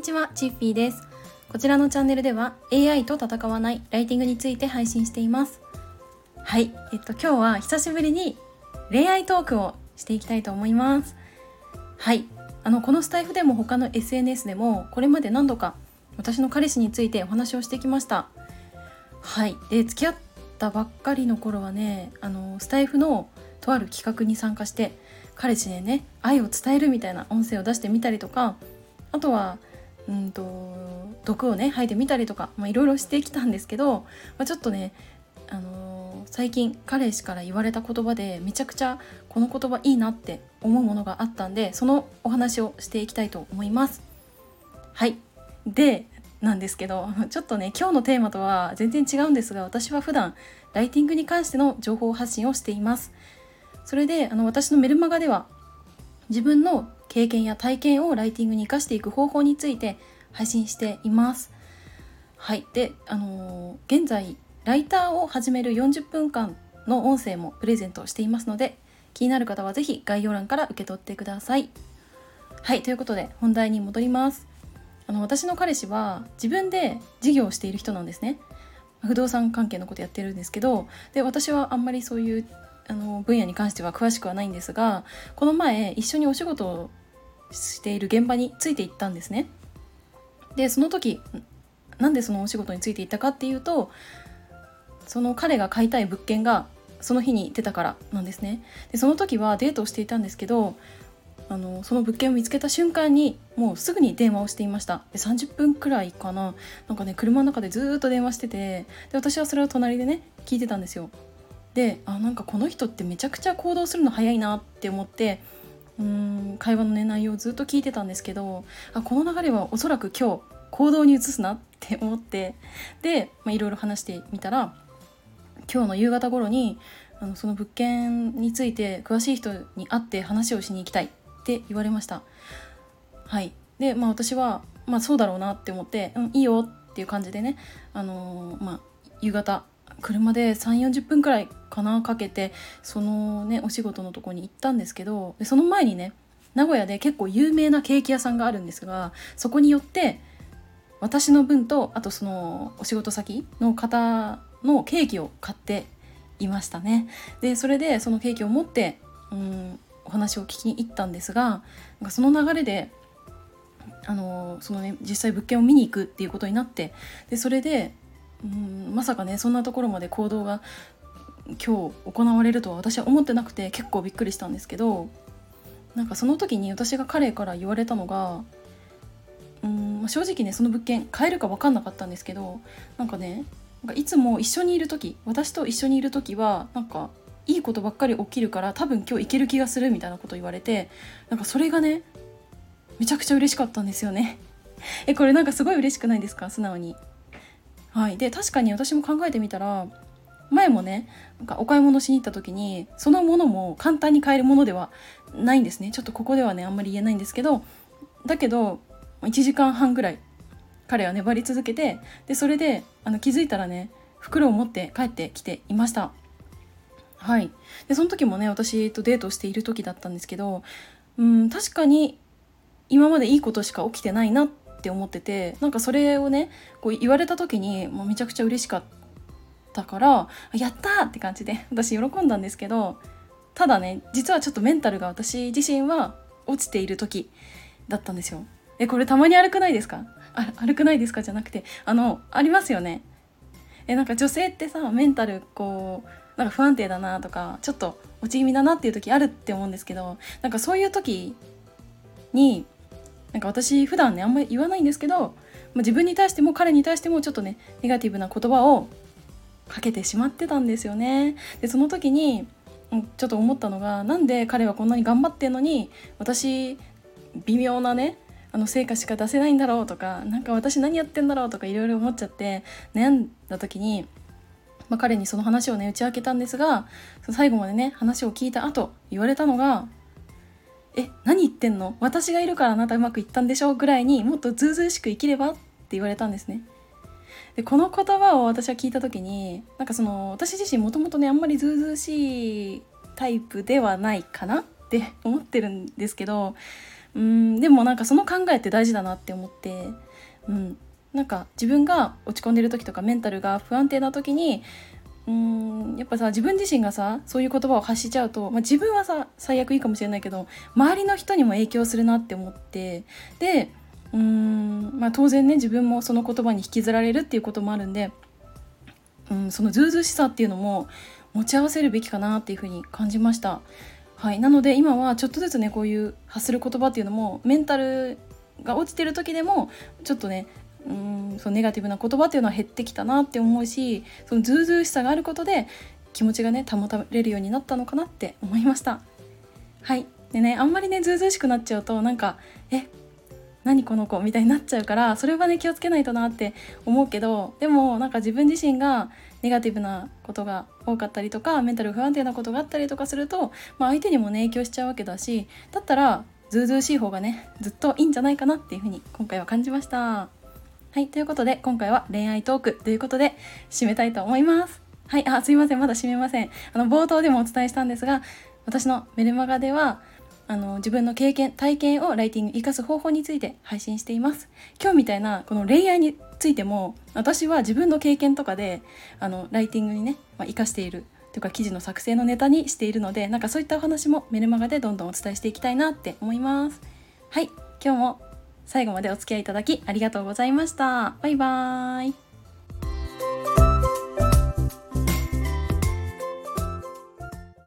にちは、チッフィーです。こちらのチャンネルでは AI と戦わないライティングについて配信しています。はい、えっと今日は久しぶりに恋愛トークをしていきたいと思います。はい、あのこのスタイフでも他の SNS でもこれまで何度か私の彼氏についてお話をしてきました。はい、で付き合ったばっかりの頃はね、あのスタイフのとある企画に参加して彼氏へね愛を伝えるみたいな音声を出してみたりとかあとはうんと毒をね吐いてみたりとかいろいろしてきたんですけど、まあ、ちょっとね、あのー、最近彼氏から言われた言葉でめちゃくちゃこの言葉いいなって思うものがあったんでそのお話をしていきたいと思います。はいでなんですけど ちょっとね今日のテーマとは全然違うんですが私は普段ライティングに関しての情報発信をしています。それであの私のメルマガでは自分の経験や体験をライティングに生かしていく方法について配信しています。はい。で、あのー、現在、ライターを始める40分間の音声もプレゼントしていますので、気になる方は是非概要欄から受け取ってください。はい。ということで、本題に戻ります。あの、私の彼氏は自分で事業をしている人なんですね。不動産関係のことやってるんですけど、で、私はあんまりそういうあの分野に関しては詳しくはないんですがこの前一緒にお仕事をしている現場についていったんですね。でその時なんでそのお仕事についていったかっていうとその彼が買いたい物件がその日に出たからなんですね。でその時はデートをしていたんですけどあのその物件を見つけた瞬間にもうすぐに電話をしていましたで30分くらいかななんかね車の中でずっと電話しててで私はそれを隣でね聞いてたんですよであなんかこの人ってめちゃくちゃ行動するの早いなって思ってうん会話の、ね、内容をずっと聞いてたんですけどあこの流れはおそらく今日行動に移すなって思ってでいろいろ話してみたら今日の夕方頃にあのその物件について詳しい人に会って話をしに行きたいって言われました。はいでまあ私は、まあ、そうだろうなって思って「うんいいよ」っていう感じでね、あのー、まあ、夕方車で3 4 0分くらいかなかけてそのねお仕事のとこに行ったんですけどでその前にね名古屋で結構有名なケーキ屋さんがあるんですがそこによって私の分とあとそのお仕事先の方のケーキを買っていましたね。でそれでそのケーキを持ってうんお話を聞きに行ったんですがなんかその流れであのそのね実際物件を見に行くっていうことになってでそれでうんまさかねそんなところまで行動が今日行われるとは私は思ってなくて結構びっくりしたんですけどなんかその時に私が彼から言われたのがうん正直ねその物件買えるか分かんなかったんですけどなんかねなんかいつも一緒にいる時私と一緒にいる時はなんかいいことばっかり起きるから多分今日行ける気がするみたいなこと言われてなんかそれがねめちゃくちゃ嬉しかったんですよね。えこれなんかすごい嬉しくないですか？素直に。はい。で確かに私も考えてみたら前もねなんかお買い物しに行った時にそのものも簡単に買えるものではないんですね。ちょっとここではねあんまり言えないんですけどだけど1時間半ぐらい彼は粘り続けてでそれであの気づいたらね袋を持って帰ってきていました。はい。でその時もね私とデートしている時だったんですけどうん確かに今までいいことしか起きてないなっって思っててなんかそれをねこう言われた時にもうめちゃくちゃ嬉しかったからやったって感じで私喜んだんですけどただね実はちょっとメンタルが私自身は落ちている時だったんですよ。えこれたまに悪くないですか？あ悪くないですかじゃなくてあのありますよね。えなんか女性ってさメンタルこうなんか不安定だなとかちょっと落ち気味だなっていう時あるって思うんですけどなんかそういう時になんか私普段ねあんまり言わないんですけど、まあ、自分に対しても彼に対してもちょっとねネガティブな言葉をかけてしまってたんですよね。でその時にちょっと思ったのがなんで彼はこんなに頑張ってんのに私微妙なねあの成果しか出せないんだろうとか何か私何やってんだろうとかいろいろ思っちゃって悩んだ時に、まあ、彼にその話をね打ち明けたんですが最後までね話を聞いた後言われたのが「え何言ってんの？私がいるからあなたうまくいったんでしょ」ぐらいにもっとずうずしく生きればって言われたんですね。でこの言葉を私は聞いた時になんかその私自身もともとねあんまりずうずうしいタイプではないかな？って思ってるんですけどうんでもなんかその考えって大事だなって思って、うん、なんか自分が落ち込んでる時とかメンタルが不安定な時にうんやっぱさ自分自身がさそういう言葉を発しちゃうと、まあ、自分はさ最悪いいかもしれないけど周りの人にも影響するなって思ってでうん、まあ、当然ね自分もその言葉に引きずられるっていうこともあるんで、うん、そのずうずしさっていうのも持ち合わせるべきかなっていうふうに感じました。はい、なので今はちょっとずつねこういう発する言葉っていうのもメンタルが落ちてる時でもちょっとねうんそのネガティブな言葉っていうのは減ってきたなって思うしそのずうずうしさがあることで気持ちがね保たれるようになったのかなって思いましたはいでねあんまりねずうずうしくなっちゃうとなんかえ何この子みたいになっちゃうからそれはね気をつけないとなって思うけどでもなんか自分自身がネガティブなことが多かったりとかメンタル不安定なことがあったりとかすると、まあ、相手にもね影響しちゃうわけだしだったらずうずうしい方がねずっといいんじゃないかなっていうふうに今回は感じました。はいということで今回は恋愛トークということで締めたいと思います。はいあすいませんまだ締めません。あの冒頭でもお伝えしたんですが私のメルマガではあの自分の経験体験をライティング生かす方法について配信しています今日みたいなこの恋愛についても私は自分の経験とかであのライティングにね、まあ、生かしているというか記事の作成のネタにしているのでなんかそういったお話もメルマガでどんどんお伝えしていきたいなって思いますはい今日も最後までお付き合いいただきありがとうございました。バイバーイ。